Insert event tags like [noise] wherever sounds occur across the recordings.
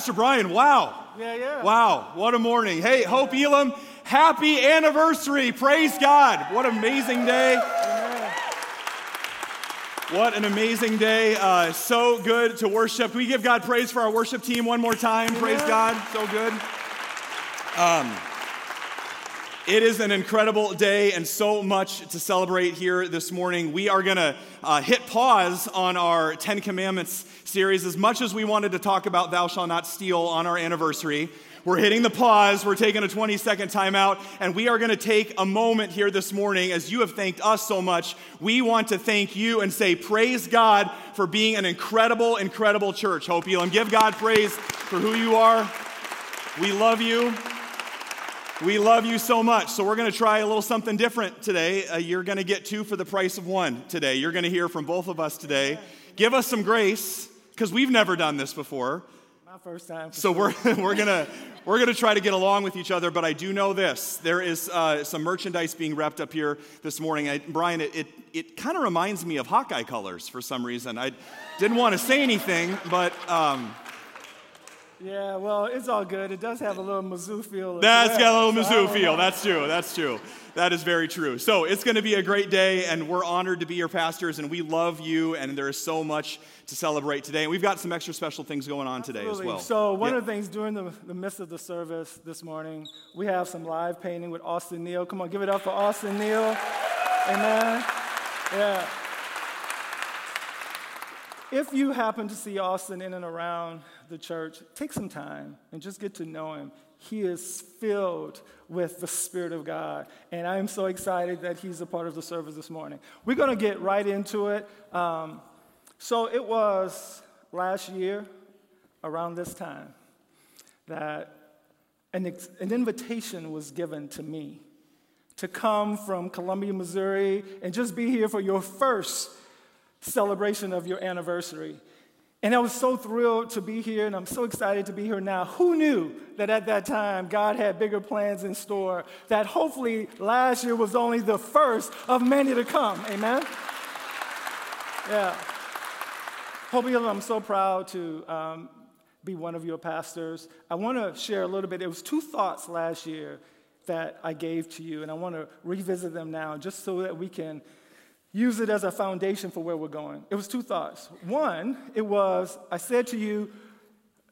Pastor Brian, wow. Yeah, yeah. Wow, what a morning. Hey, Hope Elam, happy anniversary. Praise God. What an amazing day. What an amazing day. Uh, so good to worship. We give God praise for our worship team one more time? Praise God. So good. Um, it is an incredible day and so much to celebrate here this morning. We are going to uh, hit pause on our Ten Commandments series as much as we wanted to talk about Thou Shalt Not Steal on our anniversary. We're hitting the pause, we're taking a 20 second timeout, and we are going to take a moment here this morning as you have thanked us so much. We want to thank you and say, Praise God for being an incredible, incredible church. Hope Elam. Give God praise for who you are. We love you. We love you so much. So, we're going to try a little something different today. Uh, you're going to get two for the price of one today. You're going to hear from both of us today. Give us some grace because we've never done this before. My first time. So, we're, [laughs] we're going to. We're going to try to get along with each other, but I do know this. There is uh, some merchandise being wrapped up here this morning. I, Brian, it, it, it kind of reminds me of Hawkeye colors for some reason. I didn't want to say anything, but um, Yeah, well, it's all good. It does have a little Mizzou feel. That's got a little so Mizzou feel. know. That's true. That's true. That is very true. So it's going to be a great day, and we're honored to be your pastors, and we love you, and there is so much to celebrate today. And we've got some extra special things going on today as well. So one Yeah. of the things during the, the midst of the service this morning, we have some live painting with Austin Neal. Come on, give it up for Austin Neal. Amen. Yeah. If you happen to see Austin in and around the church, take some time and just get to know him. He is filled with the Spirit of God. And I'm so excited that he's a part of the service this morning. We're going to get right into it. Um, so it was last year, around this time, that an, ex- an invitation was given to me to come from Columbia, Missouri, and just be here for your first celebration of your anniversary. And I was so thrilled to be here, and I'm so excited to be here now. Who knew that at that time God had bigger plans in store? That hopefully last year was only the first of many to come. Amen? Yeah. Hope you I'm so proud to um, be one of your pastors. I want to share a little bit. It was two thoughts last year that I gave to you, and I want to revisit them now just so that we can use it as a foundation for where we're going. It was two thoughts. One, it was I said to you,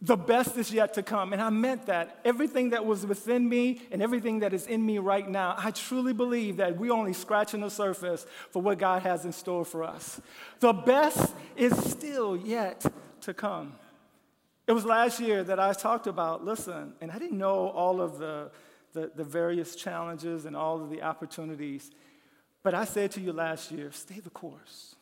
the best is yet to come. And I meant that. Everything that was within me and everything that is in me right now, I truly believe that we're only scratching the surface for what God has in store for us. The best is still yet to come. It was last year that I talked about, listen, and I didn't know all of the, the, the various challenges and all of the opportunities, but I said to you last year, stay the course.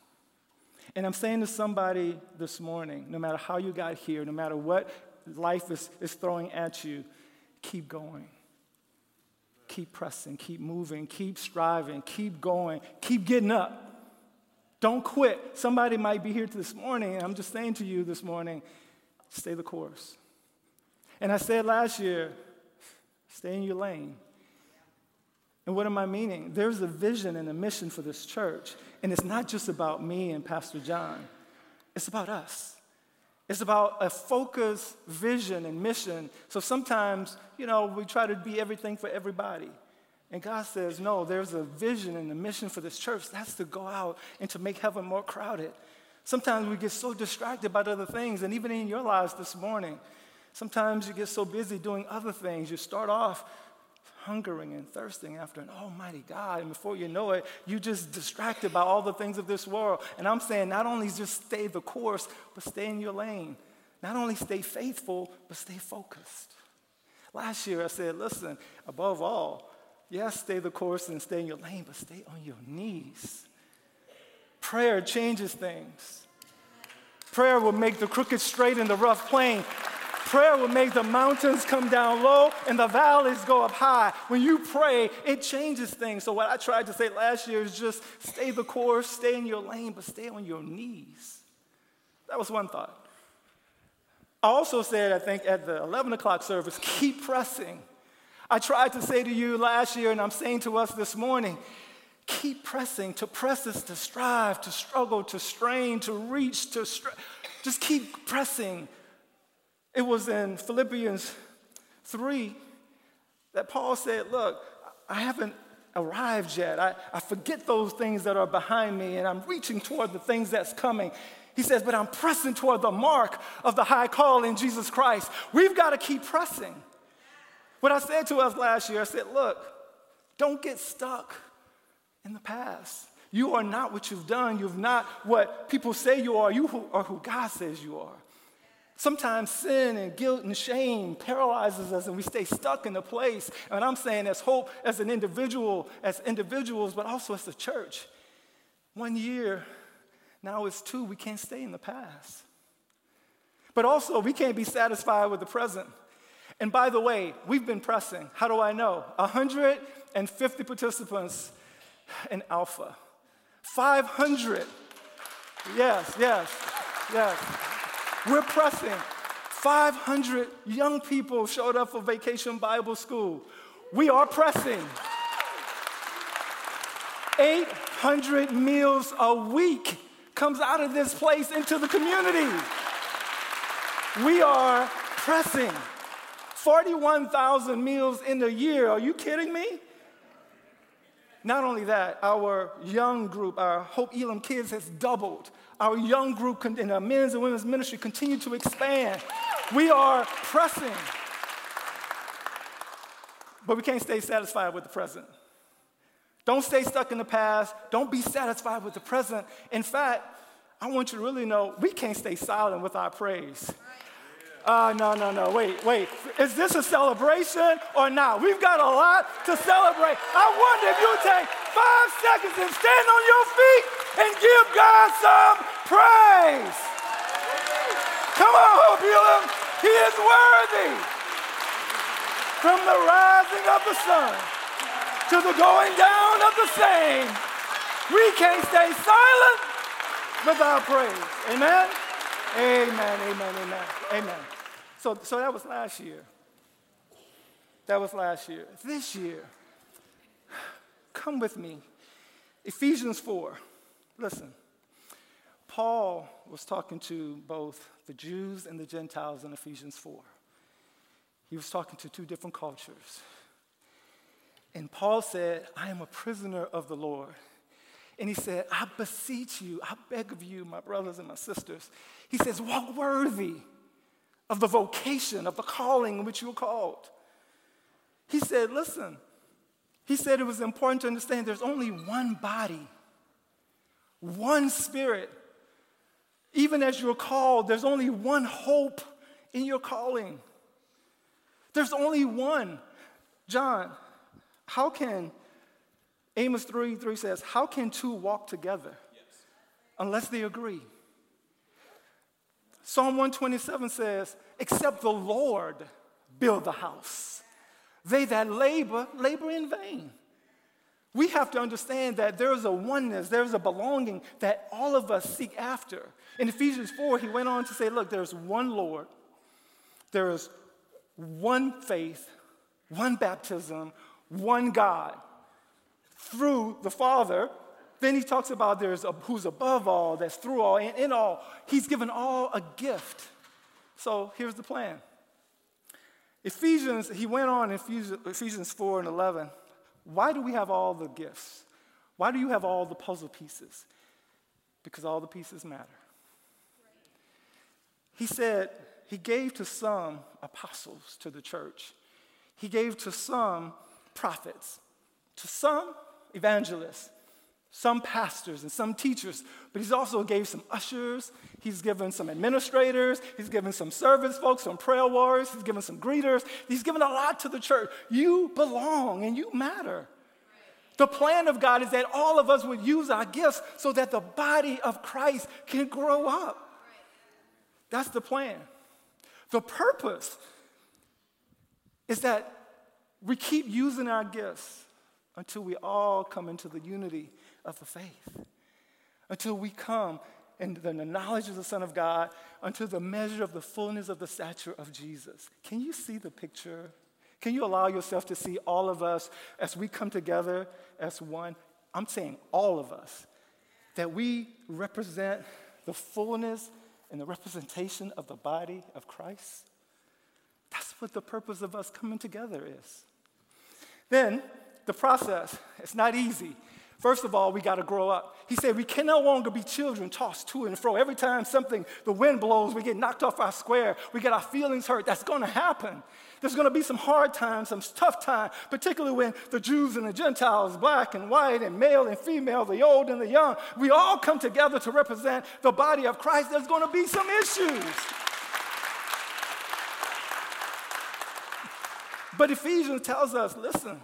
And I'm saying to somebody this morning, no matter how you got here, no matter what life is, is throwing at you, keep going. Keep pressing, keep moving, keep striving, keep going, keep getting up. Don't quit. Somebody might be here this morning, and I'm just saying to you this morning, stay the course. And I said last year, stay in your lane. And what am I meaning? There's a vision and a mission for this church, and it's not just about me and Pastor John, it's about us. It's about a focused vision and mission. So sometimes, you know, we try to be everything for everybody. And God says, no, there's a vision and a mission for this church. That's to go out and to make heaven more crowded. Sometimes we get so distracted by other things, and even in your lives this morning, sometimes you get so busy doing other things. You start off hungering and thirsting after an almighty God, and before you know it, you're just distracted by all the things of this world. And I'm saying, not only just stay the course, but stay in your lane. Not only stay faithful, but stay focused. Last year I said, listen, above all, yes, stay the course and stay in your lane, but stay on your knees. Prayer changes things. Prayer will make the crooked straight and the rough plain. Prayer will make the mountains come down low and the valleys go up high. When you pray, it changes things. So, what I tried to say last year is just stay the course, stay in your lane, but stay on your knees. That was one thought. I also said, I think, at the 11 o'clock service, keep pressing. I tried to say to you last year, and I'm saying to us this morning, keep pressing. To press is to strive, to struggle, to strain, to reach, to str- just keep pressing. It was in Philippians 3 that Paul said, Look, I haven't arrived yet. I, I forget those things that are behind me, and I'm reaching toward the things that's coming. He says, But I'm pressing toward the mark of the high call in Jesus Christ. We've got to keep pressing. What I said to us last year, I said, Look, don't get stuck in the past. You are not what you've done. You're not what people say you are. You are who God says you are. Sometimes sin and guilt and shame paralyzes us and we stay stuck in a place. And I'm saying as hope as an individual, as individuals, but also as a church. One year, now it's two, we can't stay in the past. But also, we can't be satisfied with the present. And by the way, we've been pressing. How do I know? 150 participants in Alpha. 500. Yes, yes, yes. We're pressing. 500 young people showed up for Vacation Bible School. We are pressing. 800 meals a week comes out of this place into the community. We are pressing. 41,000 meals in a year. Are you kidding me? Not only that, our young group, our Hope Elam Kids, has doubled. Our young group in our men's and women's ministry continue to expand. We are pressing. But we can't stay satisfied with the present. Don't stay stuck in the past. Don't be satisfied with the present. In fact, I want you to really know we can't stay silent with our praise. Uh, no, no, no, wait, wait. Is this a celebration or not? We've got a lot to celebrate. I wonder if you'll take five seconds and stand on your feet and give God some praise. Come on, Hope. He is worthy. From the rising of the sun to the going down of the same, we can't stay silent without praise. Amen? Amen, amen, amen, amen. So, so that was last year. That was last year. This year, [sighs] come with me. Ephesians 4. Listen, Paul was talking to both the Jews and the Gentiles in Ephesians 4. He was talking to two different cultures. And Paul said, I am a prisoner of the Lord. And he said, I beseech you, I beg of you, my brothers and my sisters. He says, walk worthy of the vocation, of the calling in which you were called. He said, listen, he said it was important to understand there's only one body, one spirit. Even as you're called, there's only one hope in your calling. There's only one. John, how can Amos 3 3 says, How can two walk together yes. unless they agree? Psalm 127 says, Except the Lord build the house, they that labor, labor in vain. We have to understand that there's a oneness, there's a belonging that all of us seek after. In Ephesians 4, he went on to say, Look, there's one Lord, there is one faith, one baptism, one God through the Father. Then he talks about there's a, who's above all, that's through all, and in all. He's given all a gift. So here's the plan. Ephesians, he went on in Ephesians 4 and 11. Why do we have all the gifts? Why do you have all the puzzle pieces? Because all the pieces matter. He said, He gave to some apostles to the church, He gave to some prophets, to some evangelists, some pastors and some teachers, but he's also gave some ushers, he's given some administrators, he's given some service folks, some prayer warriors, he's given some greeters, he's given a lot to the church. You belong and you matter. The plan of God is that all of us would use our gifts so that the body of Christ can grow up. That's the plan. The purpose is that we keep using our gifts until we all come into the unity of the faith, until we come in the knowledge of the Son of God, until the measure of the fullness of the stature of Jesus. Can you see the picture? Can you allow yourself to see all of us as we come together as one? I'm saying all of us, that we represent the fullness and the representation of the body of Christ. That's what the purpose of us coming together is. Then, the process, it's not easy. First of all, we got to grow up. He said we can no longer be children tossed to and fro. Every time something, the wind blows, we get knocked off our square, we get our feelings hurt. That's going to happen. There's going to be some hard times, some tough times, particularly when the Jews and the Gentiles, black and white and male and female, the old and the young, we all come together to represent the body of Christ. There's going to be some issues. But Ephesians tells us listen,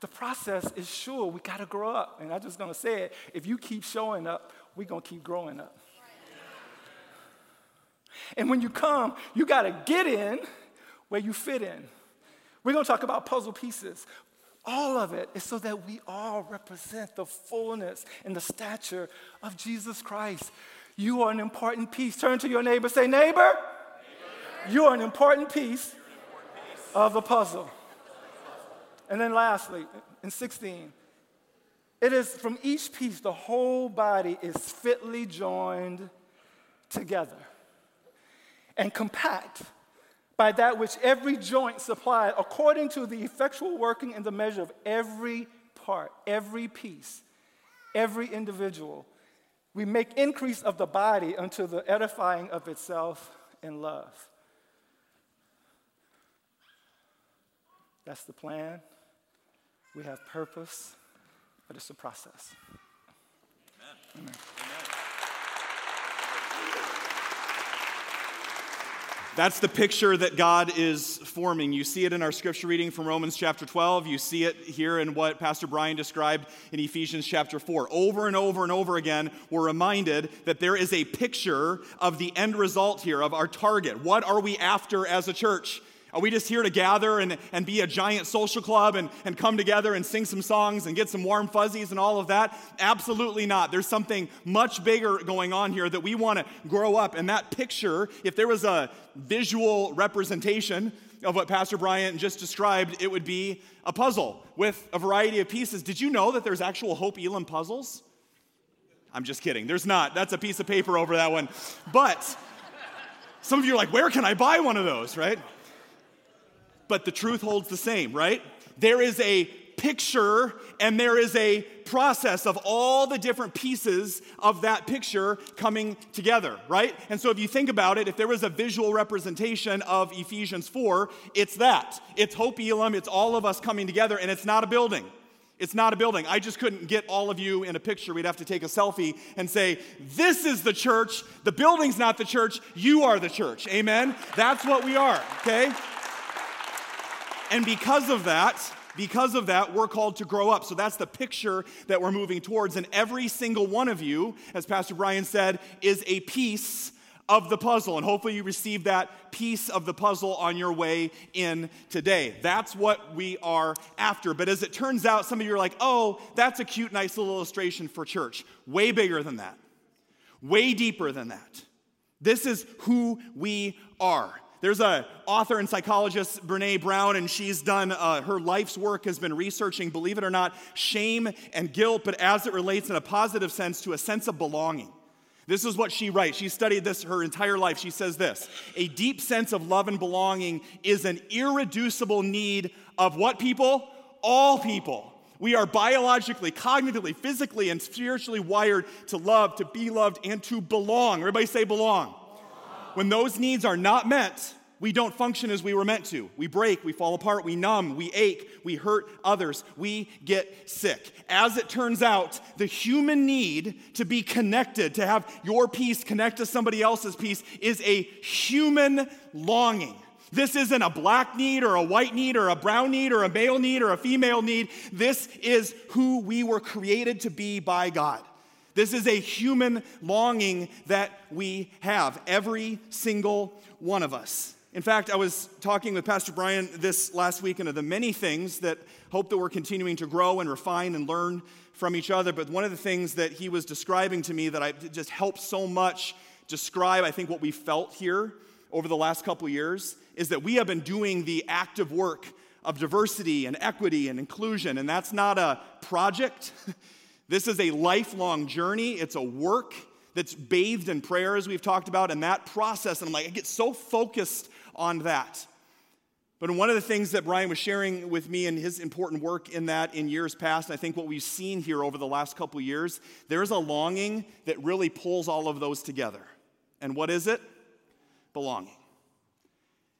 the process is sure. We got to grow up. And I'm just going to say it if you keep showing up, we're going to keep growing up. And when you come, you got to get in where you fit in. We're going to talk about puzzle pieces. All of it is so that we all represent the fullness and the stature of Jesus Christ. You are an important piece. Turn to your neighbor, say, Neighbor, neighbor. you are an important piece of the puzzle. And then lastly, in 16, it is from each piece, the whole body is fitly joined together and compact by that which every joint supplied, according to the effectual working in the measure of every part, every piece, every individual. We make increase of the body unto the edifying of itself in love. That's the plan. We have purpose, but it's a process. Amen. Amen. That's the picture that God is forming. You see it in our scripture reading from Romans chapter 12. You see it here in what Pastor Brian described in Ephesians chapter 4. Over and over and over again, we're reminded that there is a picture of the end result here, of our target. What are we after as a church? Are we just here to gather and, and be a giant social club and, and come together and sing some songs and get some warm fuzzies and all of that? Absolutely not. There's something much bigger going on here that we want to grow up. And that picture, if there was a visual representation of what Pastor Brian just described, it would be a puzzle with a variety of pieces. Did you know that there's actual Hope Elam puzzles? I'm just kidding. There's not. That's a piece of paper over that one. But some of you are like, where can I buy one of those, right? But the truth holds the same, right? There is a picture and there is a process of all the different pieces of that picture coming together, right? And so if you think about it, if there was a visual representation of Ephesians 4, it's that. It's Hope Elam, it's all of us coming together, and it's not a building. It's not a building. I just couldn't get all of you in a picture. We'd have to take a selfie and say, This is the church. The building's not the church. You are the church. Amen? That's what we are, okay? And because of that, because of that, we're called to grow up. So that's the picture that we're moving towards. And every single one of you, as Pastor Brian said, is a piece of the puzzle. And hopefully you receive that piece of the puzzle on your way in today. That's what we are after. But as it turns out, some of you are like, oh, that's a cute, nice little illustration for church. Way bigger than that, way deeper than that. This is who we are. There's an author and psychologist, Brene Brown, and she's done, uh, her life's work has been researching, believe it or not, shame and guilt, but as it relates in a positive sense to a sense of belonging. This is what she writes. She studied this her entire life. She says this A deep sense of love and belonging is an irreducible need of what people? All people. We are biologically, cognitively, physically, and spiritually wired to love, to be loved, and to belong. Everybody say belong. When those needs are not met, we don't function as we were meant to. We break, we fall apart, we numb, we ache, we hurt others, we get sick. As it turns out, the human need to be connected, to have your peace connect to somebody else's peace, is a human longing. This isn't a black need or a white need or a brown need or a male need or a female need. This is who we were created to be by God. This is a human longing that we have, every single one of us. In fact, I was talking with Pastor Brian this last week, and of the many things that hope that we're continuing to grow and refine and learn from each other. But one of the things that he was describing to me that I just helped so much describe, I think, what we felt here over the last couple years is that we have been doing the active work of diversity and equity and inclusion, and that's not a project. [laughs] This is a lifelong journey, it's a work that's bathed in prayer, as we've talked about, and that process. And I'm like, I get so focused on that. But one of the things that Brian was sharing with me and his important work in that in years past, and I think what we've seen here over the last couple years, there's a longing that really pulls all of those together. And what is it? Belonging.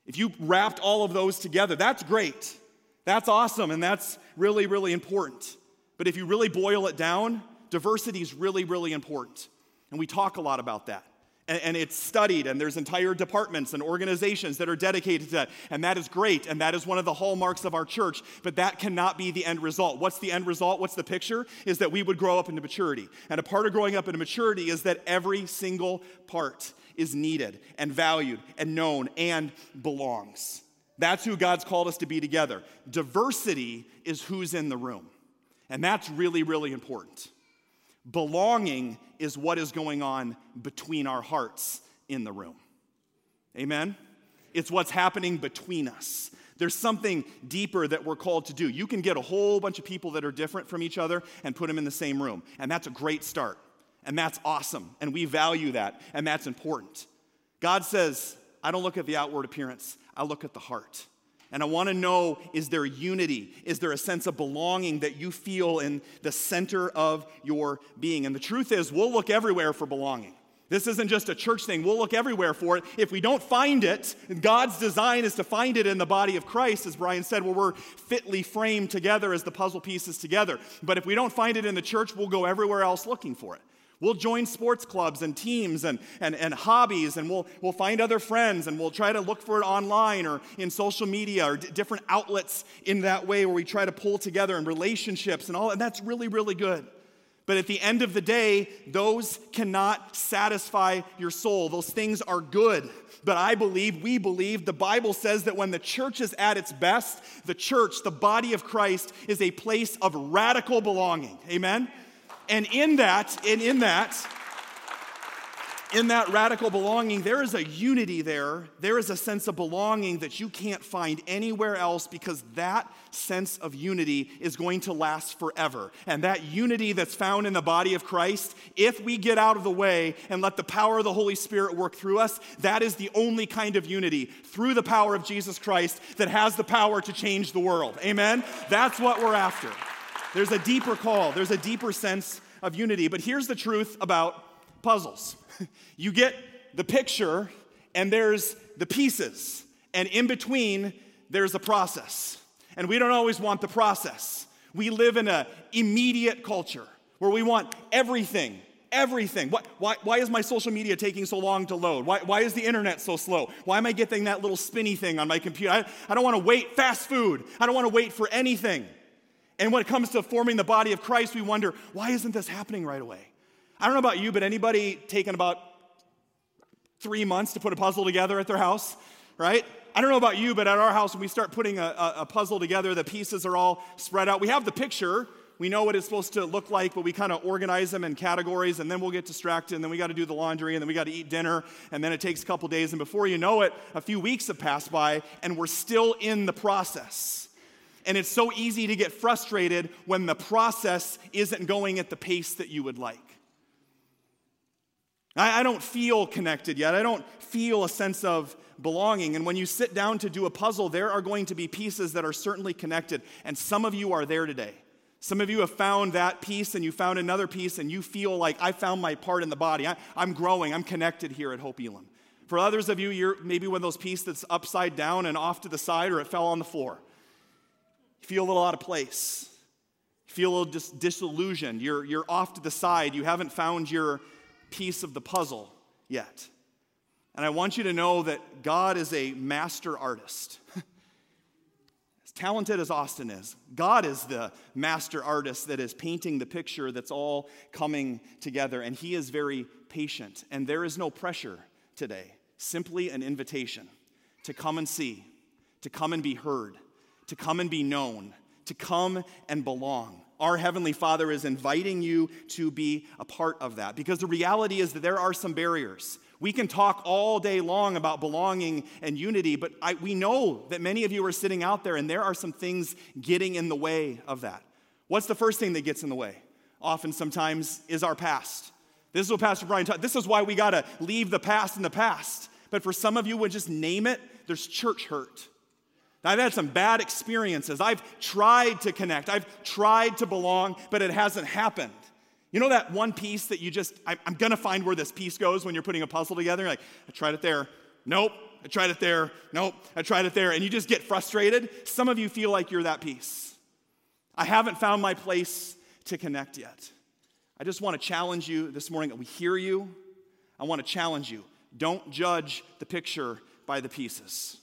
If you wrapped all of those together, that's great. That's awesome, and that's really, really important. But if you really boil it down, diversity is really, really important. And we talk a lot about that. And, and, it's studied, and there's entire departments and organizations that are dedicated to that. And that is great, and that is one of the hallmarks of our church. But that cannot be the end result. What's the end result? What's the picture? Is that we would grow up into maturity. And a part of growing up into maturity is that every single part is needed and valued and known and belongs. That's who God's called us to be together. Diversity is who's in the room. And that's really, really important. Belonging is what is going on between our hearts in the room. Amen? It's what's happening between us. There's something deeper that we're called to do. You can get a whole bunch of people that are different from each other and put them in the same room. And that's a great start. And that's awesome. And we value that. And that's important. God says, I don't look at the outward appearance, I look at the heart. And I want to know is there unity? Is there a sense of belonging that you feel in the center of your being? And the truth is, we'll look everywhere for belonging. This isn't just a church thing. We'll look everywhere for it. If we don't find it, God's design is to find it in the body of Christ, as Brian said, where we're fitly framed together as the puzzle pieces together. But if we don't find it in the church, we'll go everywhere else looking for it. We'll join sports clubs and teams and, and, and hobbies, and we'll, we'll find other friends, and we'll try to look for it online or in social media or d- different outlets in that way where we try to pull together in relationships and all, and that's really, really good. But at the end of the day, those cannot satisfy your soul. Those things are good. But I believe, we believe, the Bible says that when the church is at its best, the church, the body of Christ, is a place of radical belonging. Amen? And in that, and in that, in that radical belonging, there is a unity there. There is a sense of belonging that you can't find anywhere else because that sense of unity is going to last forever. And that unity that's found in the body of Christ, if we get out of the way and let the power of the Holy Spirit work through us, that is the only kind of unity through the power of Jesus Christ that has the power to change the world. Amen? That's what we're after. There's a deeper call, there's a deeper sense of unity. But here's the truth about puzzles [laughs] you get the picture, and there's the pieces, and in between, there's a process. And we don't always want the process. We live in an immediate culture where we want everything everything. Why, why, why, is my social media taking so long to load? Why, why is the internet so slow? Why am I getting that little spinny thing on my computer? I, I don't want to wait. Fast food. I don't want to wait for anything. And when it comes to forming the body of Christ, we wonder, why isn't this happening right away? I don't know about you, but anybody taken about three months to put a puzzle together at their house, right? I don't know about you, but at our house, when we start putting a, a puzzle together, the pieces are all spread out. We have the picture, we know what it's supposed to look like, but we kind of organize them in categories, and then we'll get distracted, and then we got to do the laundry, and then we got to eat dinner, and then it takes a couple days, and before you know it, a few weeks have passed by, and we're still in the process. And it's so easy to get frustrated when the process isn't going at the pace that you would like. I, I don't feel connected yet. I don't feel a sense of belonging. And when you sit down to do a puzzle, there are going to be pieces that are certainly connected. And some of you are there today. Some of you have found that piece and you found another piece and you feel like I found my part in the body. I, am growing, I'm connected here at Hope Elam. For others of you, you're maybe one of those pieces that's upside down and off to the side or it fell on the floor. You feel a little out of place. You feel a little dis- disillusioned. You're, you're off to the side. You haven't found your piece of the puzzle yet. And I want you to know that God is a master artist. [laughs] as talented as Austin is, God is the master artist that is painting the picture that's all coming together. And He is very patient. And there is no pressure today, simply an invitation to come and see, to come and be heard, to come and be known, to come and belong. Our Heavenly Father is inviting you to be a part of that because the reality is that there are some barriers. We can talk all day long about belonging and unity, but I, we know that many of you are sitting out there and there are some things getting in the way of that. What's the first thing that gets in the way? Often, sometimes, is our past. This is what Pastor Brian taught. This is why we got to leave the past in the past. But for some of you, would just name it, there's church hurt. I've had some bad experiences. I've tried to connect, I've tried to belong, but it hasn't happened. You know that one piece that you just, I'm gonna find where this piece goes when you're putting a puzzle together? You're like, I tried it there. Nope. I tried it there. Nope. I tried it there. And you just get frustrated. Some of you feel like you're that piece. I haven't found my place to connect yet. I just want to challenge you this morning. We hear you. I want to challenge you. Don't judge the picture by the pieces.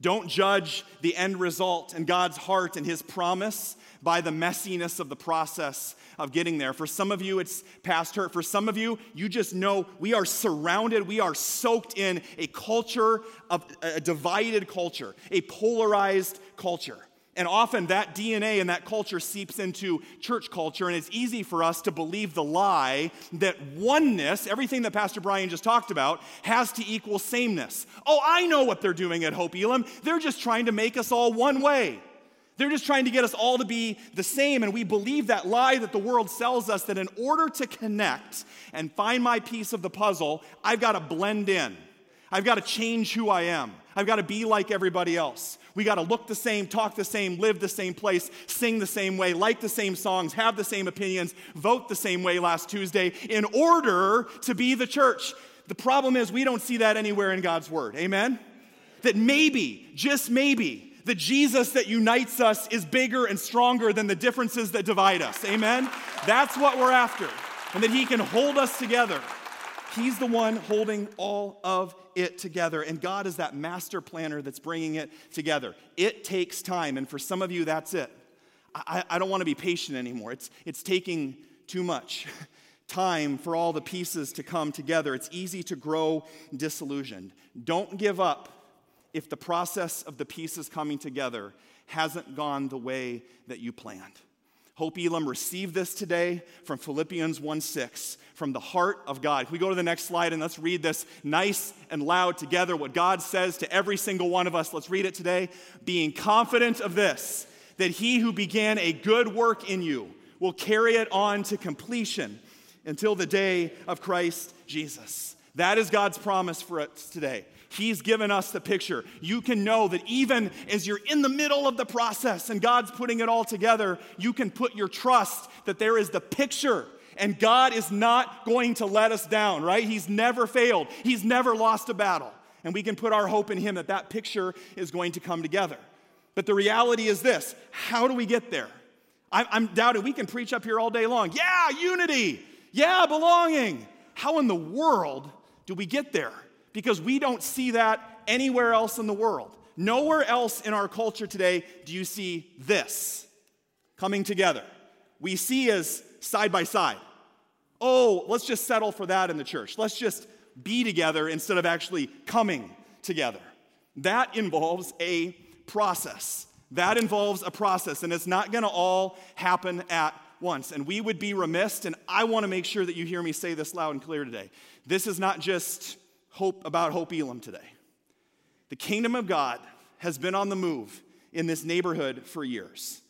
Don't judge the end result and God's heart and His promise by the messiness of the process of getting there. For some of you, it's past hurt. For some of you, you just know we are surrounded, we are soaked in a culture of a divided culture, a polarized culture. And often that DNA and that culture seeps into church culture, and it's easy for us to believe the lie that oneness, everything that Pastor Brian just talked about, has to equal sameness. Oh, I know what they're doing at Hope Elam. They're just trying to make us all one way. They're just trying to get us all to be the same, and we believe that lie that the world sells us that in order to connect and find my piece of the puzzle, I've got to blend in. I've got to change who I am. I've got to be like everybody else. We got to look the same, talk the same, live the same place, sing the same way, like the same songs, have the same opinions, vote the same way last Tuesday in order to be the church. The problem is we don't see that anywhere in God's word. Amen? That maybe, just maybe, the Jesus that unites us is bigger and stronger than the differences that divide us. Amen? That's what we're after. And that He can hold us together. He's the one holding all of it together. And God is that master planner that's bringing it together. It takes time. And for some of you, that's it. I, I don't want to be patient anymore. It's, it's taking too much [laughs] time for all the pieces to come together. It's easy to grow disillusioned. Don't give up if the process of the pieces coming together hasn't gone the way that you planned. Hope Elam received this today from Philippians 1 6, from the heart of God. If we go to the next slide and let's read this nice and loud together, what God says to every single one of us. Let's read it today. Being confident of this, that he who began a good work in you will carry it on to completion until the day of Christ Jesus. That is God's promise for us today. He's given us the picture. You can know that even as you're in the middle of the process and God's putting it all together, you can put your trust that there is the picture and God is not going to let us down, right? He's never failed, He's never lost a battle. And we can put our hope in Him that that picture is going to come together. But the reality is this how do we get there? I'm doubting we can preach up here all day long. Yeah, unity. Yeah, belonging. How in the world do we get there? because we don't see that anywhere else in the world. Nowhere else in our culture today do you see this coming together. We see as side by side. Oh, let's just settle for that in the church. Let's just be together instead of actually coming together. That involves a process. That involves a process, and it's not gonna all happen at once. And we would be remiss, and I wanna make sure that you hear me say this loud and clear today. This is not just hope about Hope Elam today. The kingdom of God has been on the move in this neighborhood for years.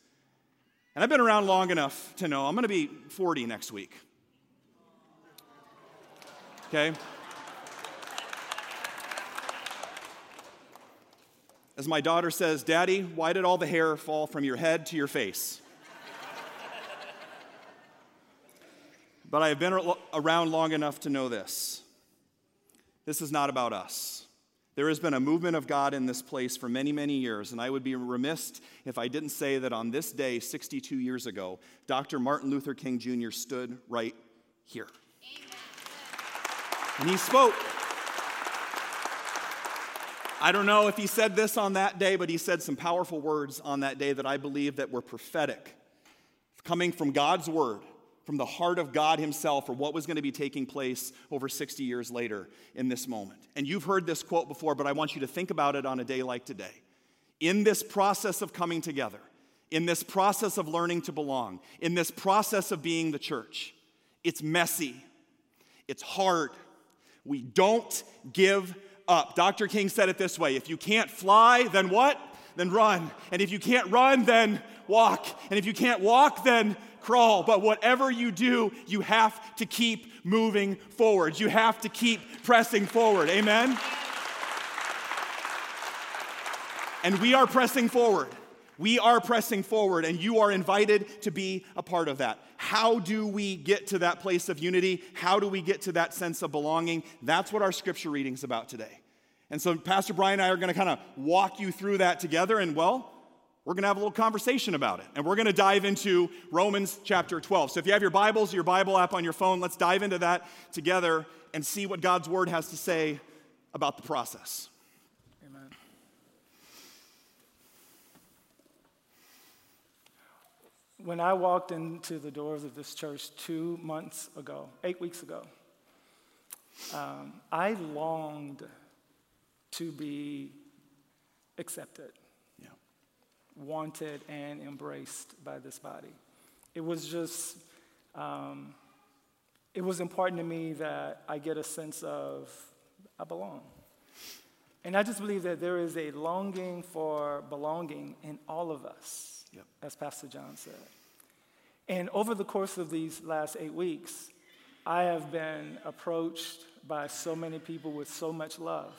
And I've been around long enough to know I'm going to be 40 next week. Okay? As my daughter says, Daddy, why did all the hair fall from your head to your face? But I have been around long enough to know this this is not about us. There has been a movement of God in this place for many, many years, and I would be remiss if I didn't say that on this day, 62 years ago, Dr. Martin Luther King Jr. stood right here. And he spoke. I don't know if he said this on that day, but he said some powerful words on that day that I believe that were prophetic, coming from God's word, from the heart of God himself for what was going to be taking place over 60 years later in this moment. And you've heard this quote before, but I want you to think about it on a day like today. In this process of coming together, in this process of learning to belong, in this process of being the church, it's messy, it's hard. We don't give up. Dr. King said it this way if you can't fly, then what? Then run. And if you can't run, then walk. And if you can't walk, then crawl. But whatever you do, you have to keep moving forward. You have to keep pressing forward. Amen? And we are pressing forward. We are pressing forward, and you are invited to be a part of that. How do we get to that place of unity? How do we get to that sense of belonging? That's what our scripture reading is about today. And so, Pastor Brian and I are going to kind of walk you through that together, and well, we're going to have a little conversation about it. And we're going to dive into Romans chapter 12. So, if you have your Bibles, your Bible app on your phone, let's dive into that together and see what God's word has to say about the process. Amen. When I walked into the doors of this church two months ago, eight weeks ago, um, I longed to be accepted. Wanted, and embraced by this body. It was just, um, it was important to me that I get a sense of I belong. And I just believe that there is a longing for belonging in all of us yep. as Pastor John said. And over the course of these last eight weeks, I have been approached by so many people with so much love,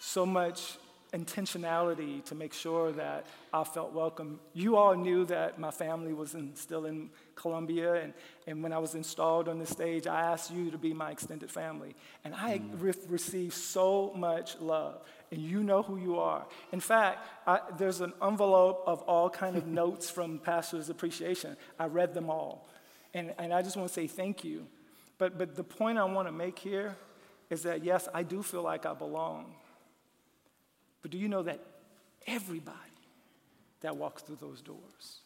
so much intentionality to make sure that I felt welcome. You all knew that my family was in, still in Columbia, and, and when I was installed on the stage, I asked you to be my extended family. And I mm. re- received so much love and you know who you are. In fact, I, there's an envelope of all kind of [laughs] notes from Pastor's Appreciation. I read them all. And, and I just want to say thank you. But, but the point I want to make here is that, yes, I do feel like I belong. But do you know that everybody that walks through those doors,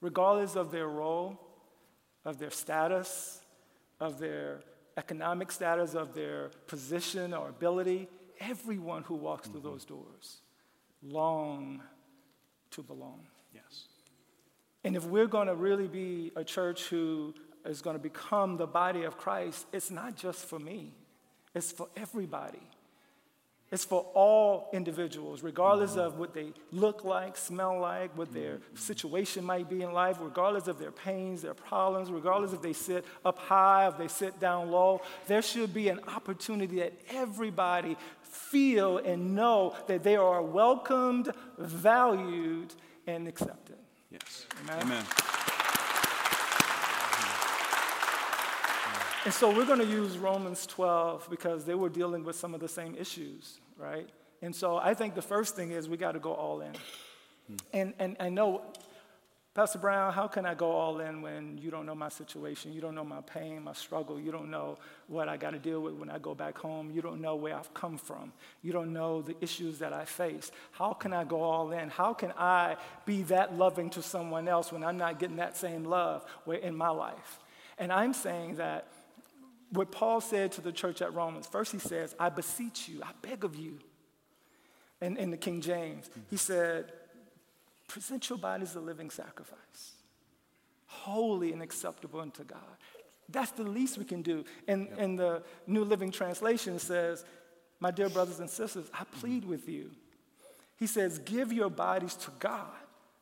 regardless of their role, of their status, of their economic status, of their position or ability, everyone who walks mm-hmm. through those doors long to belong. Yes. And if we're going to really be a church who is going to become the body of Christ, it's not just for me, it's for everybody. It's for all individuals, regardless of what they look like, smell like, what their situation might be in life, regardless of their pains, their problems, regardless if they sit up high, if they sit down low. There should be an opportunity that everybody feel and know that they are welcomed, valued, and accepted. Yes. Amen. Amen. And so we're going to use Romans 12 because they were dealing with some of the same issues, right? And so I think the first thing is we got to go all in. Hmm. And, and I know Pastor Brown, how can I go all in when you don't know my situation? You don't know my pain, my struggle. You don't know what I got to deal with when I go back home. You don't know where I've come from. You don't know the issues that I face. How can I go all in? How can I be that loving to someone else when I'm not getting that same love in my life? And I'm saying that what Paul said to the church at Romans, first he says, I beseech you, I beg of you. And in the King James, he said, present your bodies a living sacrifice, holy and acceptable unto God. That's the least we can do. And, yep. and the New Living Translation says, My dear brothers and sisters, I plead with you. He says, Give your bodies to God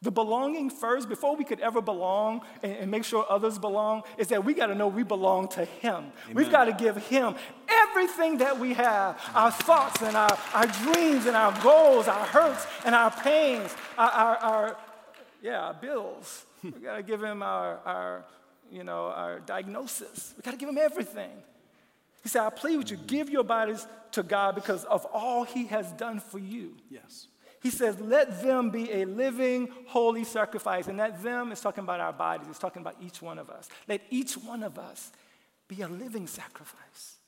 the belonging first, before we could ever belong and, and make sure others belong, is that we got to know we belong to Him. Amen. We've got to give Him everything that we have our thoughts and our, our dreams and our goals, our hurts and our pains, our, our, our yeah, our bills. [laughs] we got to give Him our, our, you know, our diagnosis. We got to give Him everything. He said, I plead with you, give your bodies to God because of all he has done for you. Yes. He says, let them be a living, holy sacrifice. And that them is talking about our bodies, it's talking about each one of us. Let each one of us be a living sacrifice.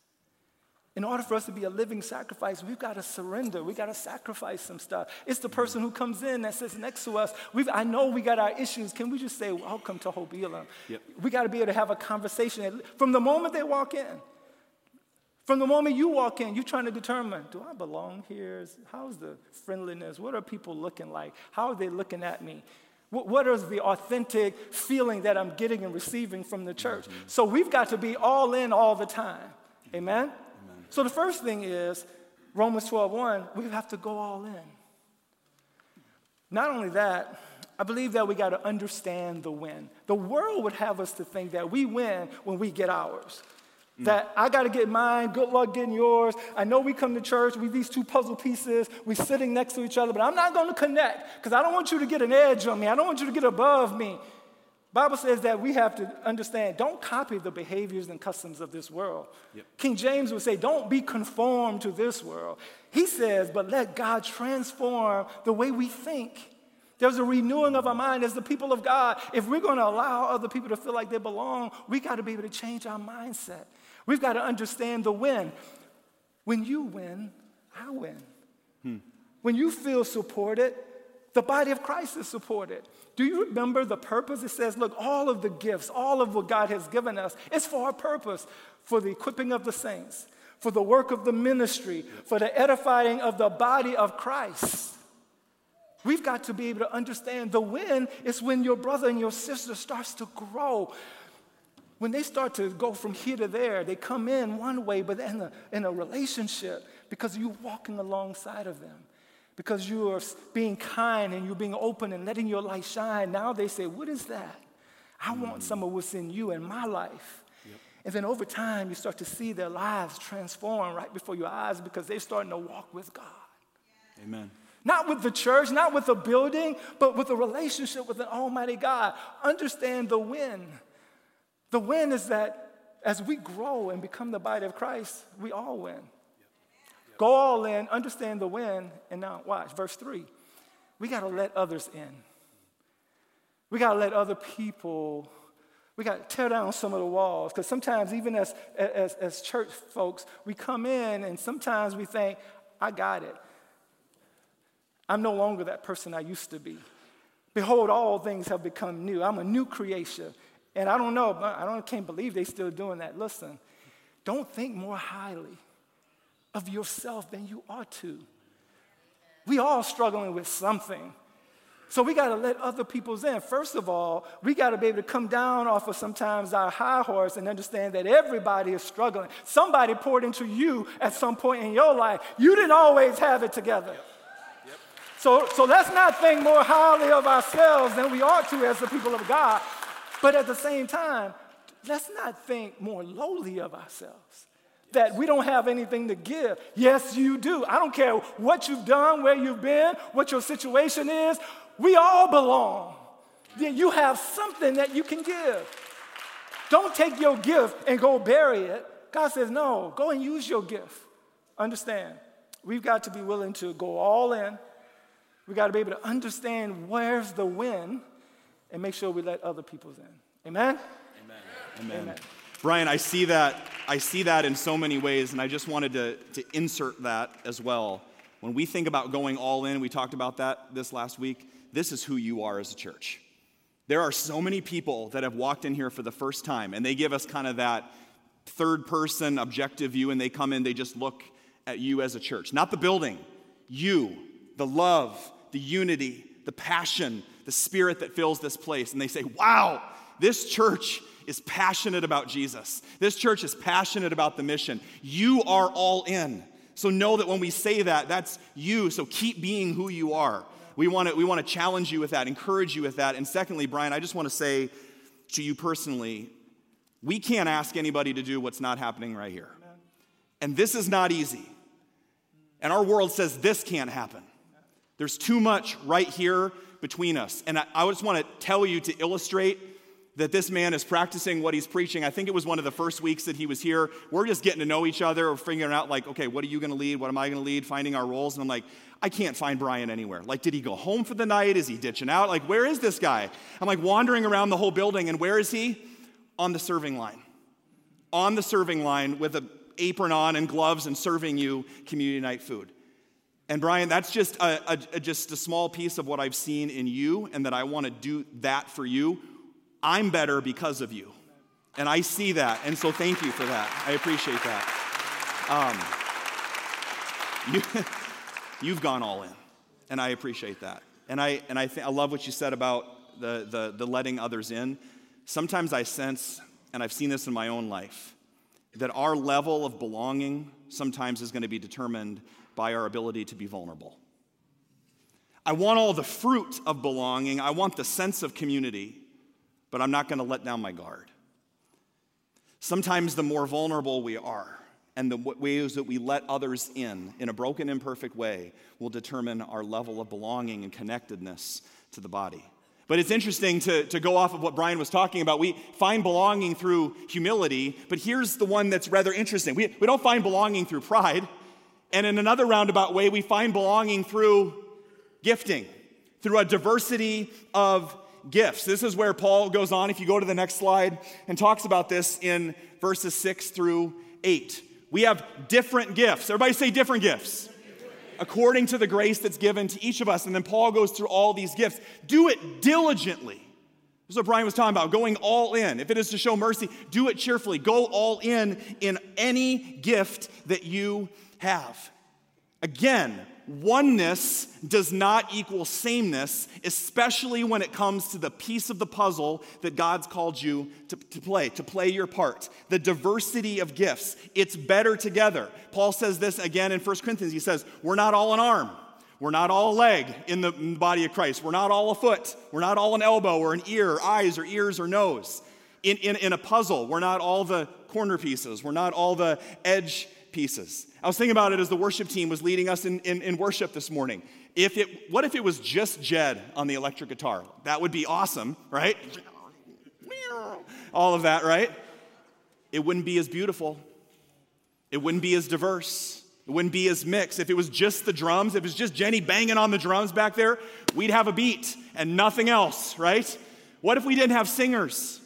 In order for us to be a living sacrifice, we've got to surrender. We've got to sacrifice some stuff. It's the person who comes in that sits next to us. We've, I know we got our issues. Can we just say, Welcome to Hope Elam? Yep. We got to be able to have a conversation. From the moment they walk in, from the moment you walk in, you're trying to determine do I belong here? How's the friendliness? What are people looking like? How are they looking at me? What is the authentic feeling that I'm getting and receiving from the church? Mm-hmm. So we've got to be all in all the time. Amen? Amen? So the first thing is Romans 12 1, we have to go all in. Not only that, I believe that we got to understand the win. The world would have us to think that we win when we get ours. Mm. That I got to get mine, good luck getting yours. I know we come to church, we these two puzzle pieces, we sitting next to each other, but I'm not going to connect because I don't want you to get an edge on me. I don't want you to get above me. Bible says that we have to understand, don't copy the behaviors and customs of this world. Yep. King James would say, don't be conformed to this world. He says, but let God transform the way we think. There's a renewing of our mind as the people of God. If we're going to allow other people to feel like they belong, we got to be able to change our mindset. We've got to understand the win. When you win, I win. Hmm. When you feel supported, the body of Christ is supported. Do you remember the purpose? It says, look, all of the gifts, all of what God has given us, is for a purpose for the equipping of the saints, for the work of the ministry, for the edifying of the body of Christ. We've got to be able to understand the win is when your brother and your sister starts to grow when they start to go from here to there, they come in one way, but in a, in a relationship because you're walking alongside of them, because you are being kind and you're being open and letting your light shine. Now they say, What is that? I want mm. some of what's in you in my life. Yep. And then over time, you start to see their lives transform right before your eyes because they're starting to walk with God. Amen. Not with the church, not with a building, but with a relationship with an Almighty God. Understand the win. The win is that as we grow and become the body of Christ, we all win. Go all in, understand the win, and now watch, verse 3. We got to let others in. We got to let other people, we got to tear down some of the walls. Because sometimes, even as, as, as church folks, we come in and sometimes we think, I got it. I'm no longer that person I used to be. Behold, all things have become new. I'm a new creation. And I don't know, I don't, can't believe they're still doing that. Listen, don't think more highly of yourself than you ought to. We all struggling with something. So we got to let other people's in. First of all, we got to be able to come down off of sometimes our high horse and understand that everybody is struggling. Somebody poured into you at some point in your life. You didn't always have it together. Yep. Yep. So, so let's not think more highly of ourselves than we ought to as the people of God. But at the same time, let's not think more lowly of ourselves. That we don't have anything to give. Yes, you do. I don't care what you've done, where you've been, what your situation is. We all belong. You have something that you can give. Don't take your gift and go bury it. God says, no, go and use your gift. Understand, we've got to be willing to go all in. We've got to be able to understand where's the win and make sure we let other people in. Amen? Amen. Amen. Amen. Brian, I see that I see that in so many ways, and I just wanted to, to insert that as well. When we think about going all in, we talked about that this last week. This is who you are as a church. There are so many people that have walked in here for the first time, and they give us kind of that third person objective view, and they come in, they just look at you as a church. Not the building, you, the love, the unity, the passion, the spirit that fills this place. And they say, wow, this church is passionate about Jesus. This church is passionate about the mission. You are all in. So know that when we say that, that's you. So keep being who you are. We want to we want to challenge you with that, encourage you with that. And secondly, Brian, I just want to say to you personally, we can't ask anybody to do what's not happening right here. And this is not easy. And our world says this can't happen. There's too much right here between us. And I, I just want to tell you to illustrate that this man is practicing what he's preaching. I think it was one of the first weeks that he was here. We're just getting to know each other, we're figuring out, like, okay, what are you going to lead? What am I going to lead? Finding our roles. And I'm like, I can't find Brian anywhere. Like, did he go home for the night? Is he ditching out? Like, where is this guy? I'm like wandering around the whole building, and where is he? On the serving line. On the serving line with an apron on and gloves and serving you community night food. And Brian, that's just a, a, just a small piece of what I've seen in you, and that I want to do that for you. I'm better because of you. And I see that. And so thank you for that. I appreciate that. Um, [laughs] you, you've gone all in. And I appreciate that. And I, and I, th- I love what you said about the, the, the letting others in. Sometimes I sense, and I've seen this in my own life, that our level of belonging sometimes is going to be determined by our ability to be vulnerable. I want all the fruit of belonging, I want the sense of community, but I'm not going to let down my guard. Sometimes the more vulnerable we are, and the ways that we let others in in a broken, imperfect way will determine our level of belonging and connectedness to the body. But it's interesting to, to go off of what Brian was talking about. We find belonging through humility, but here's the one that's rather interesting. We, we don't find belonging through pride. And in another roundabout way, we find belonging through gifting, through a diversity of gifts. This is where Paul goes on, if you go to the next slide, and talks about this in verses 6 through 8. We have different gifts. Everybody say different gifts. According to the grace that's given to each of us. And then Paul goes through all these gifts. Do it diligently. This is what Brian was talking about, going all in. If it is to show mercy, do it cheerfully. Go all in in any gift that you have. Again, oneness does not equal sameness, especially when it comes to the piece of the puzzle that God's called you to, to, play, to play your part. The diversity of gifts. It's better together. Paul says this again in 1 Corinthians. He says, We're not all an arm. We're not all a leg in the, in the body of Christ. We're not all a foot. We're not all an elbow or an ear, or eyes or ears or nose. In, in, in a puzzle, we're not all the corner pieces. We're not all the edge pieces. I was thinking about it as the worship team was leading us in, in, in, worship this morning. If it, what if it was just Jed on the electric guitar? That would be awesome, right? All of that, right? It wouldn't be as beautiful. It wouldn't be as diverse. It wouldn't be as mixed. If it was just the drums, if it was just Jenny banging on the drums back there, we'd have a beat and nothing else, right? What if we didn't have singers?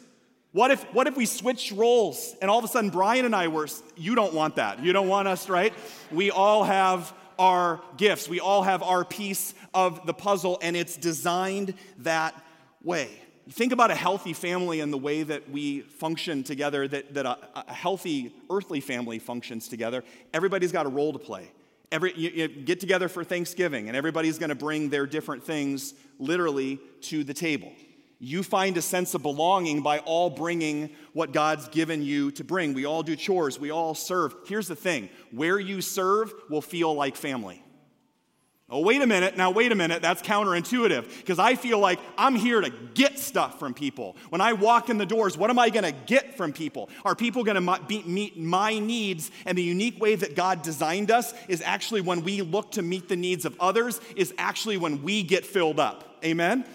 What if, what if we switched roles and all of a sudden Brian and I were, you don't want that. You don't want us, right? We all have our gifts, we all have our piece of the puzzle, and it's designed that way. Think about a healthy family and the way that we function together, that, that a, a healthy earthly family functions together. Everybody's got a role to play. Every, you, you get together for Thanksgiving, and everybody's going to bring their different things literally to the table you find a sense of belonging by all bringing what God's given you to bring. We all do chores, we all serve. Here's the thing where you serve will feel like family. Oh, wait a minute. Now, wait a minute. That's counterintuitive because I feel like I'm here to get stuff from people. When I walk in the doors, what am I going to get from people? Are people going to meet my needs? And the unique way that God designed us is actually when we look to meet the needs of others, is actually when we get filled up. Amen?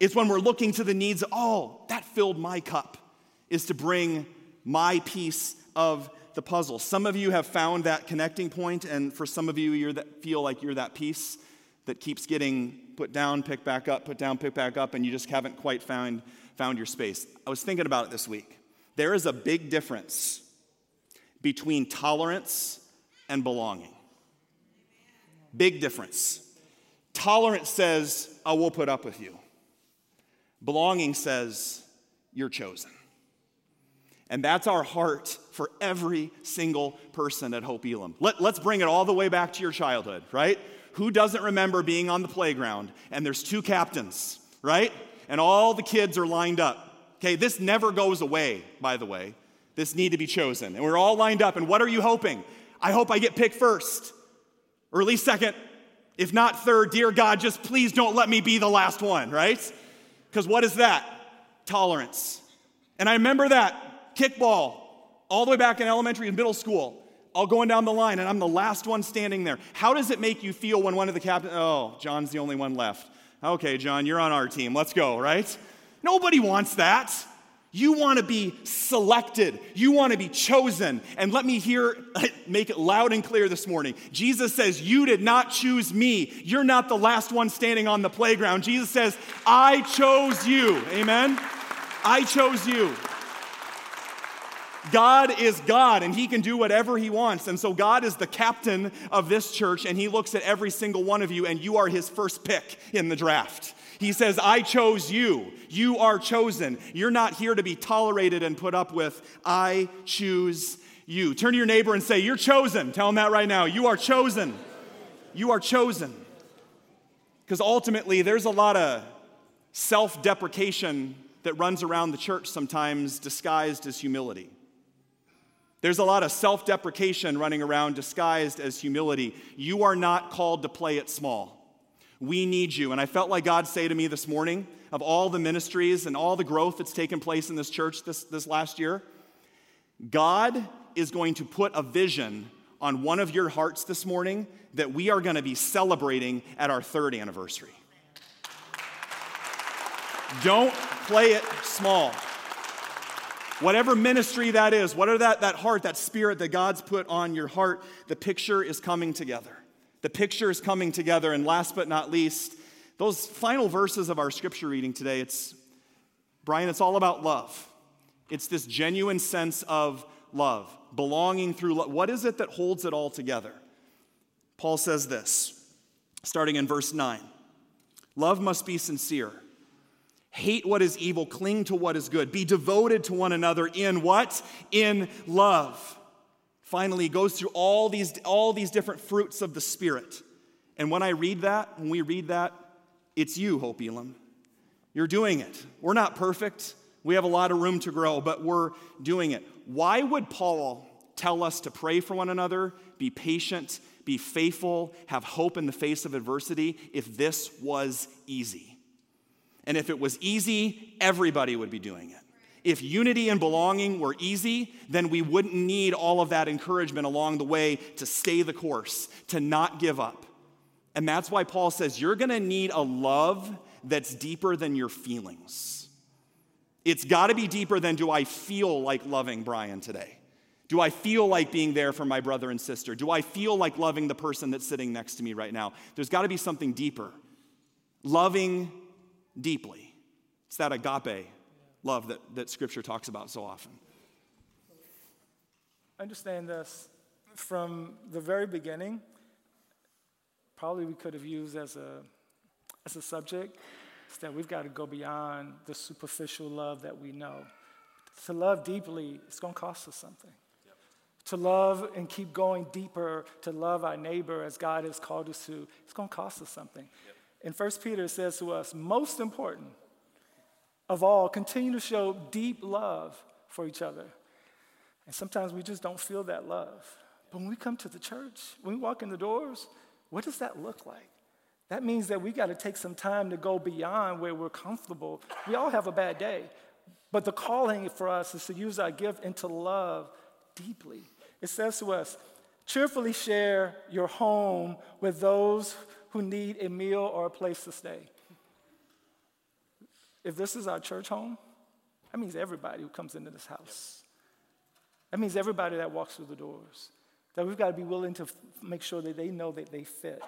It's when we're looking to the needs, oh, that filled my cup, is to bring my piece of the puzzle. Some of you have found that connecting point, and for some of you, you feel like you're that piece that keeps getting put down, picked back up, put down, picked back up, and you just haven't quite found, found your space. I was thinking about it this week. There is a big difference between tolerance and belonging. Big difference. Tolerance says, I will put up with you. Belonging says, You're chosen. And that's our heart for every single person at Hope Elam. Let, let's bring it all the way back to your childhood, right? Who doesn't remember being on the playground and there's two captains, right? And all the kids are lined up. Okay, this never goes away, by the way. This need to be chosen. And we're all lined up. And what are you hoping? I hope I get picked first, or at least second, if not third. Dear God, just please don't let me be the last one, right? Because what is that? Tolerance. And I remember that kickball all the way back in elementary and middle school, all going down the line, and I'm the last one standing there. How does it make you feel when one of the captains, oh, John's the only one left? Okay, John, you're on our team. Let's go, right? Nobody wants that. You want to be selected. You want to be chosen. And let me hear, [laughs] make it loud and clear this morning. Jesus says, You did not choose me. You're not the last one standing on the playground. Jesus says, I chose you. Amen? I chose you. God is God and He can do whatever He wants. And so God is the captain of this church and He looks at every single one of you and you are His first pick in the draft. He says, I chose you. You are chosen. You're not here to be tolerated and put up with. I choose you. Turn to your neighbor and say, You're chosen. Tell him that right now. You are chosen. You are chosen. Because ultimately, there's a lot of self deprecation that runs around the church sometimes disguised as humility. There's a lot of self deprecation running around disguised as humility. You are not called to play it small. We need you. And I felt like God say to me this morning, of all the ministries and all the growth that's taken place in this church this, this last year, God is going to put a vision on one of your hearts this morning that we are going to be celebrating at our third anniversary. Don't play it small. Whatever ministry that is, whatever that, that heart, that spirit that God's put on your heart, the picture is coming together. The picture is coming together. And last but not least, those final verses of our scripture reading today, it's, Brian, it's all about love. It's this genuine sense of love, belonging through love. What is it that holds it all together? Paul says this, starting in verse 9 Love must be sincere. Hate what is evil, cling to what is good. Be devoted to one another in what? In love. Finally, goes through all these, all these different fruits of the Spirit. And when I read that, when we read that, it's you, Hope Elam. You're doing it. We're not perfect. We have a lot of room to grow, but we're doing it. Why would Paul tell us to pray for one another, be patient, be faithful, have hope in the face of adversity if this was easy? And if it was easy, everybody would be doing it. If unity and belonging were easy, then we wouldn't need all of that encouragement along the way to stay the course, to not give up. And that's why Paul says you're going to need a love that's deeper than your feelings. It's got to be deeper than do I feel like loving Brian today? Do I feel like being there for my brother and sister? Do I feel like loving the person that's sitting next to me right now? There's got to be something deeper. Loving deeply. It's that agape love that, that Scripture talks about so often. Understand this from the very beginning, probably we could have used as a, as a subject, is that we've got to go beyond the superficial love that we know. To love deeply, it's going to cost us something. Yep. To love and keep going deeper, to love our neighbor as God has called us to, it's going to cost us something. Yep. And First Peter says to us, most important, of all, continue to show deep love for each other. And sometimes we just don't feel that love. But when we come to the church, when we walk in the doors, what does that look like? That means that we got to take some time to go beyond where we're comfortable. We all have a bad day, but the calling for us is to use our gift and to love deeply. It says to us, cheerfully share your home with those who need a meal or a place to stay. If this is our church home, that means everybody who comes into this house. That means everybody that walks through the doors. That we've got to be willing to f- make sure that they know that they fit.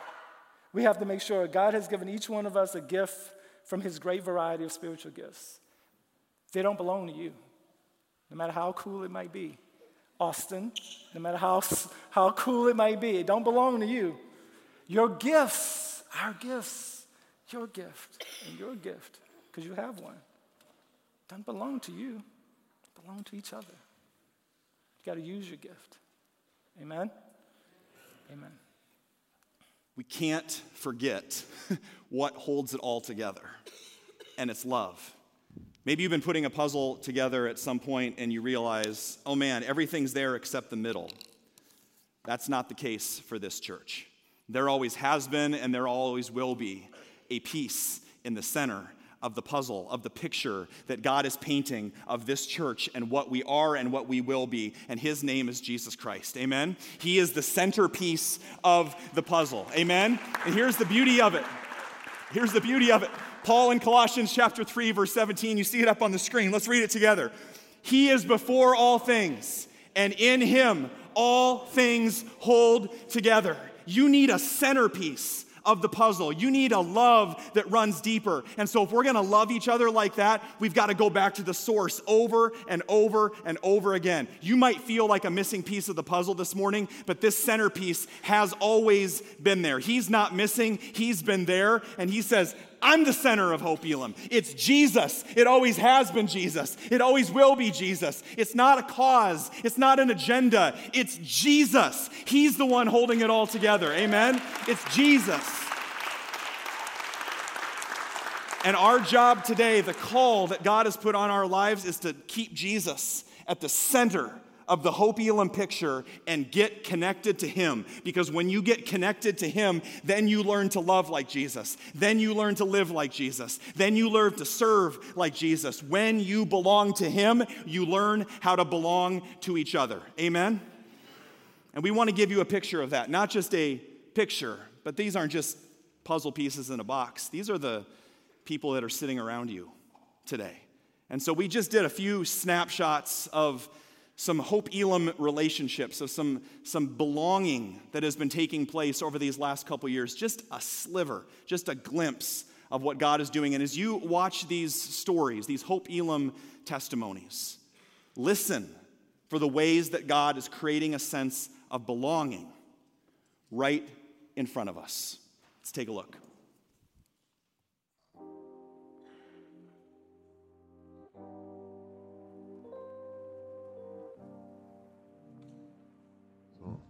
We have to make sure God has given each one of us a gift from his great variety of spiritual gifts. They don't belong to you, no matter how cool it might be. Austin, no matter how, how cool it might be, it don't belong to you. Your gifts, our gifts, your gift, and your gift because you have one. It doesn't belong to you, it belongs to each other. You got to use your gift. Amen? Amen. We can't forget [laughs] what holds it all together, and it's love. Maybe you've been putting a puzzle together at some point and you realize, oh man, everything's there except the middle. That's not the case for this church. There always has been and there always will be a piece in the center of the puzzle, of the picture that God is painting of this church and what we are and what we will be. And his name is Jesus Christ. Amen? He is the centerpiece of the puzzle. Amen? And here's the beauty of it. Here's the beauty of it. Paul in Colossians chapter 3, verse 17, you see it up on the screen. Let's read it together. He is before all things, and in him all things hold together. You need a centerpiece of the puzzle. You need a love that runs deeper. And so, if we're gonna love each other like that, we've gotta go back to the source over and over and over again. You might feel like a missing piece of the puzzle this morning, but this centerpiece has always been there. He's not missing, He's been there, and He says, I'm the center of Hope Elam. It's Jesus. It always has been Jesus. It always will be Jesus. It's not a cause, it's not an agenda. It's Jesus. He's the one holding it all together. Amen? It's Jesus. And our job today, the call that God has put on our lives, is to keep Jesus at the center of the Hope Elam picture and get connected to Him. Because when you get connected to Him, then you learn to love like Jesus. Then you learn to live like Jesus. Then you learn to serve like Jesus. When you belong to Him, you learn how to belong to each other. Amen? And we want to give you a picture of that. Not just a picture, but these aren't just puzzle pieces in a box. These are the people that are sitting around you today. And so we just did a few snapshots of some Hope Elam relationships, of some, some belonging that has been taking place over these last couple years. Just a sliver, just a glimpse of what God is doing. And as you watch these stories, these Hope Elam testimonies, listen for the ways that God is creating a sense of belonging right in front of us. Let's take a look.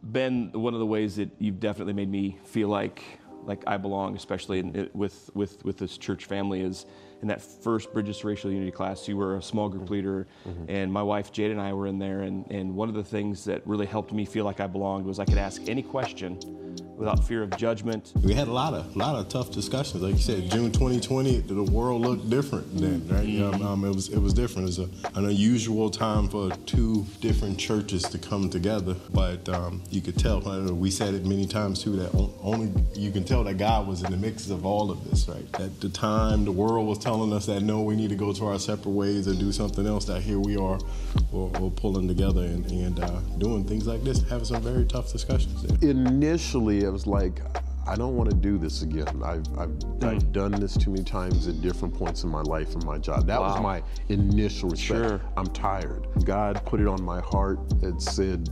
Ben, one of the ways that you've definitely made me feel like like I belong, especially in, with with with this church family, is in that first Bridges Racial Unity class. You were a small group leader, mm-hmm. and my wife Jade and I were in there. And, and one of the things that really helped me feel like I belonged was I could ask any question without fear of judgment. We had a lot of lot of tough discussions. Like you said, June 2020, the world looked different then, right? Mm-hmm. Um, um, it was it was different. It was a, an unusual time for two different churches to come together. But um, you could tell. We said it many times too that only you can tell that God was in the mix of all of this, right? At the time, the world was telling us that no, we need to go to our separate ways and do something else. That here we are, we're, we're pulling together and, and uh, doing things like this, having some very tough discussions. Initially, it was like, I don't want to do this again. I've, I've, mm. I've, done this too many times at different points in my life and my job. That wow. was my initial respect. Sure. I'm tired. God put it on my heart and said,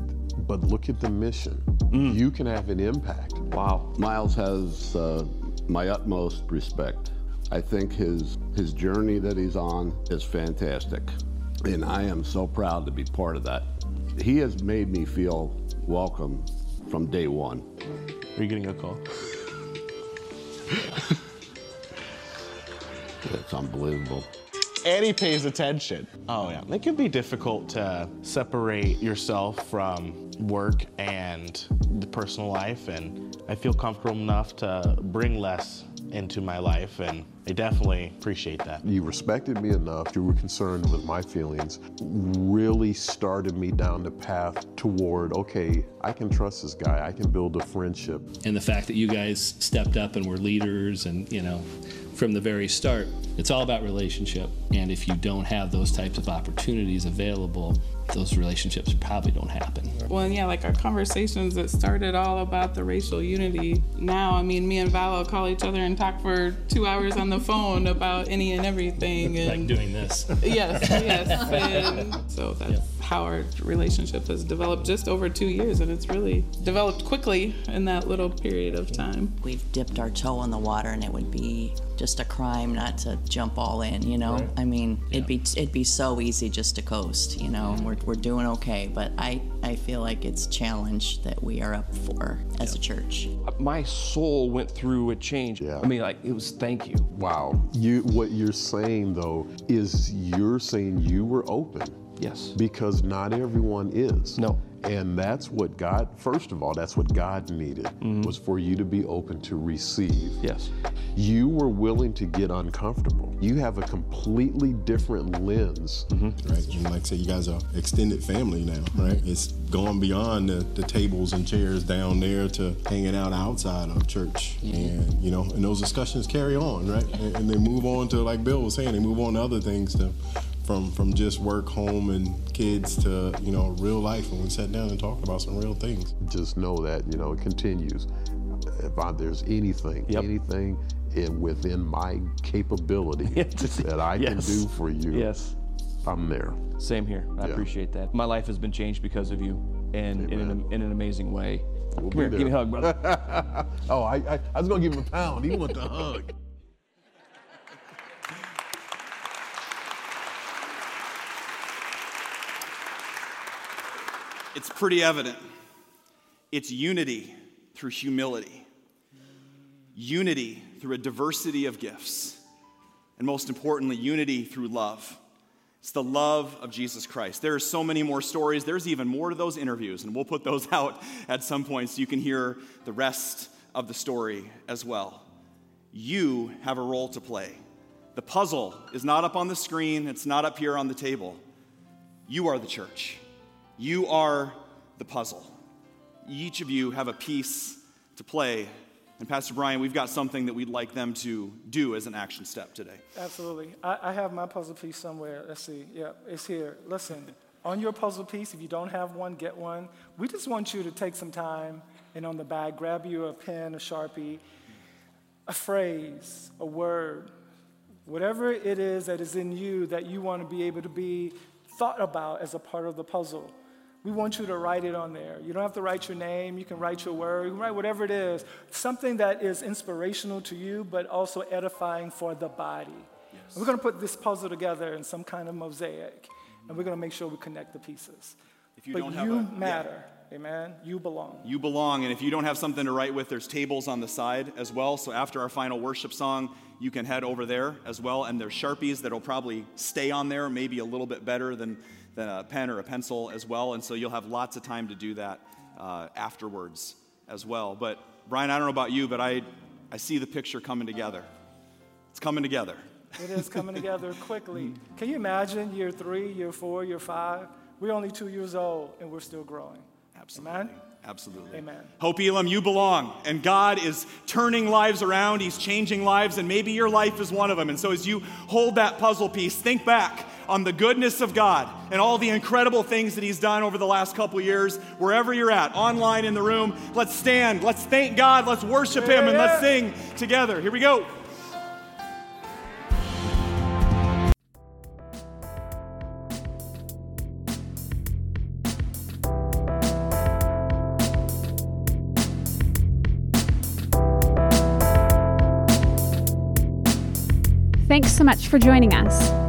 but look at the mission. Mm. You can have an impact. Wow. Miles has uh, my utmost respect. I think his his journey that he's on is fantastic, and I am so proud to be part of that. He has made me feel welcome from day one. Are you getting a call? That's unbelievable. Annie pays attention. Oh yeah, it can be difficult to separate yourself from work and the personal life, and I feel comfortable enough to bring Les into my life, and I definitely appreciate that. You respected me enough, you were concerned with my feelings, really started me down the path toward, okay, I can trust this guy, I can build a friendship. And the fact that you guys stepped up and were leaders and, you know, from the very start, it's all about relationship. And if you don't have those types of opportunities available, those relationships probably don't happen. Well, yeah, like our conversations that started all about the racial unity. Now, I mean, me and Val call each other and talk for two hours on the phone about any and everything. And like doing this. [laughs] Yes, yes. [laughs] And so that's yeah. how our relationship has developed just over two years, and it's really developed quickly in that little period of time. We've dipped our toe in the water, and it would be just a crime not to jump all in. You know, right. I mean, yeah. it'd be it'd be so easy just to coast. You know, we're we're doing okay, but I I feel like it's a challenge that we are up for as yeah. a church. My soul went through a change. Yeah. I mean, like it was thank you. Wow. You what you're saying though is you're saying you were open Yes. Because not everyone is. No. And that's what God, first of all, that's what God needed, mm-hmm. was for you to be open to receive. Yes. You were willing to get uncomfortable. You have a completely different lens. Mm-hmm. Right. And like I said, you guys are extended family now, right? It's gone beyond the, the tables and chairs down there to hanging out outside of church. Mm-hmm. And, you know, and those discussions carry on, right? And, and they move on to, like Bill was saying, they move on to other things to from from just work, home, and kids to you know real life. And we sat down and talked about some real things. Just know that you know it continues. If I, there's anything, yep. anything in, within my capability [laughs] that I yes. can do for you, yes, I'm there. Same here. I yeah. appreciate that. My life has been changed because of you, and in an, in an amazing way. We'll Come here, there. give me a hug, brother. [laughs] oh, I, I, I was gonna give him a pound. He wants a hug. [laughs] it's pretty evident. It's unity through humility, unity through a diversity of gifts, and most importantly, unity through love. It's the love of Jesus Christ. There are so many more stories. There's even more to those interviews, and we'll put those [laughs] out at some point so you can hear the rest of the story as well. You have a role to play. The puzzle is not up on the screen, it's not up here on the table. You are the church. You are the puzzle. Each of you have a piece to play. And Pastor Brian, we've got something that we'd like them to do as an action step today. Absolutely. I, I have my puzzle piece somewhere. Let's see. Yeah, it's here. Listen, on your puzzle piece, if you don't have one, get one. We just want you to take some time and on the back, grab you a pen, a sharpie, a phrase, a word, whatever it is that is in you that you want to be able to be thought about as a part of the puzzle. We want you to write it on there. You don't have to write your name. You can write your word. You can write whatever it is. Something that is inspirational to you, but also edifying for the body. Yes. We're going to put this puzzle together in some kind of mosaic, mm-hmm. and we're going to make sure we connect the pieces. If you but don't have you a, matter. Yeah. Amen. You belong. You belong. And if you don't have something to write with, there's tables on the side as well. So after our final worship song, you can head over there as well. And there's Sharpies that'll probably stay on there, maybe a little bit better than than a pen or a pencil as well. And so you'll have lots of time to do that uh, afterwards as well. But Brian, I don't know about you, but I, I see the picture coming together. It's coming together. It is coming together quickly. Can you imagine year three, year four, year five? We're only two years old and we're still growing. Absolutely. Amen? Absolutely. Amen. Hope Elam, you belong. And God is turning lives around. He's changing lives, and maybe your life is one of them. And so as you hold that puzzle piece, think back on the goodness of God and all the incredible things that He's done over the last couple years, wherever you're at, online, in the room. Let's stand, let's thank God, let's worship Him, and let's sing together. Here we go. Thanks so much for joining us.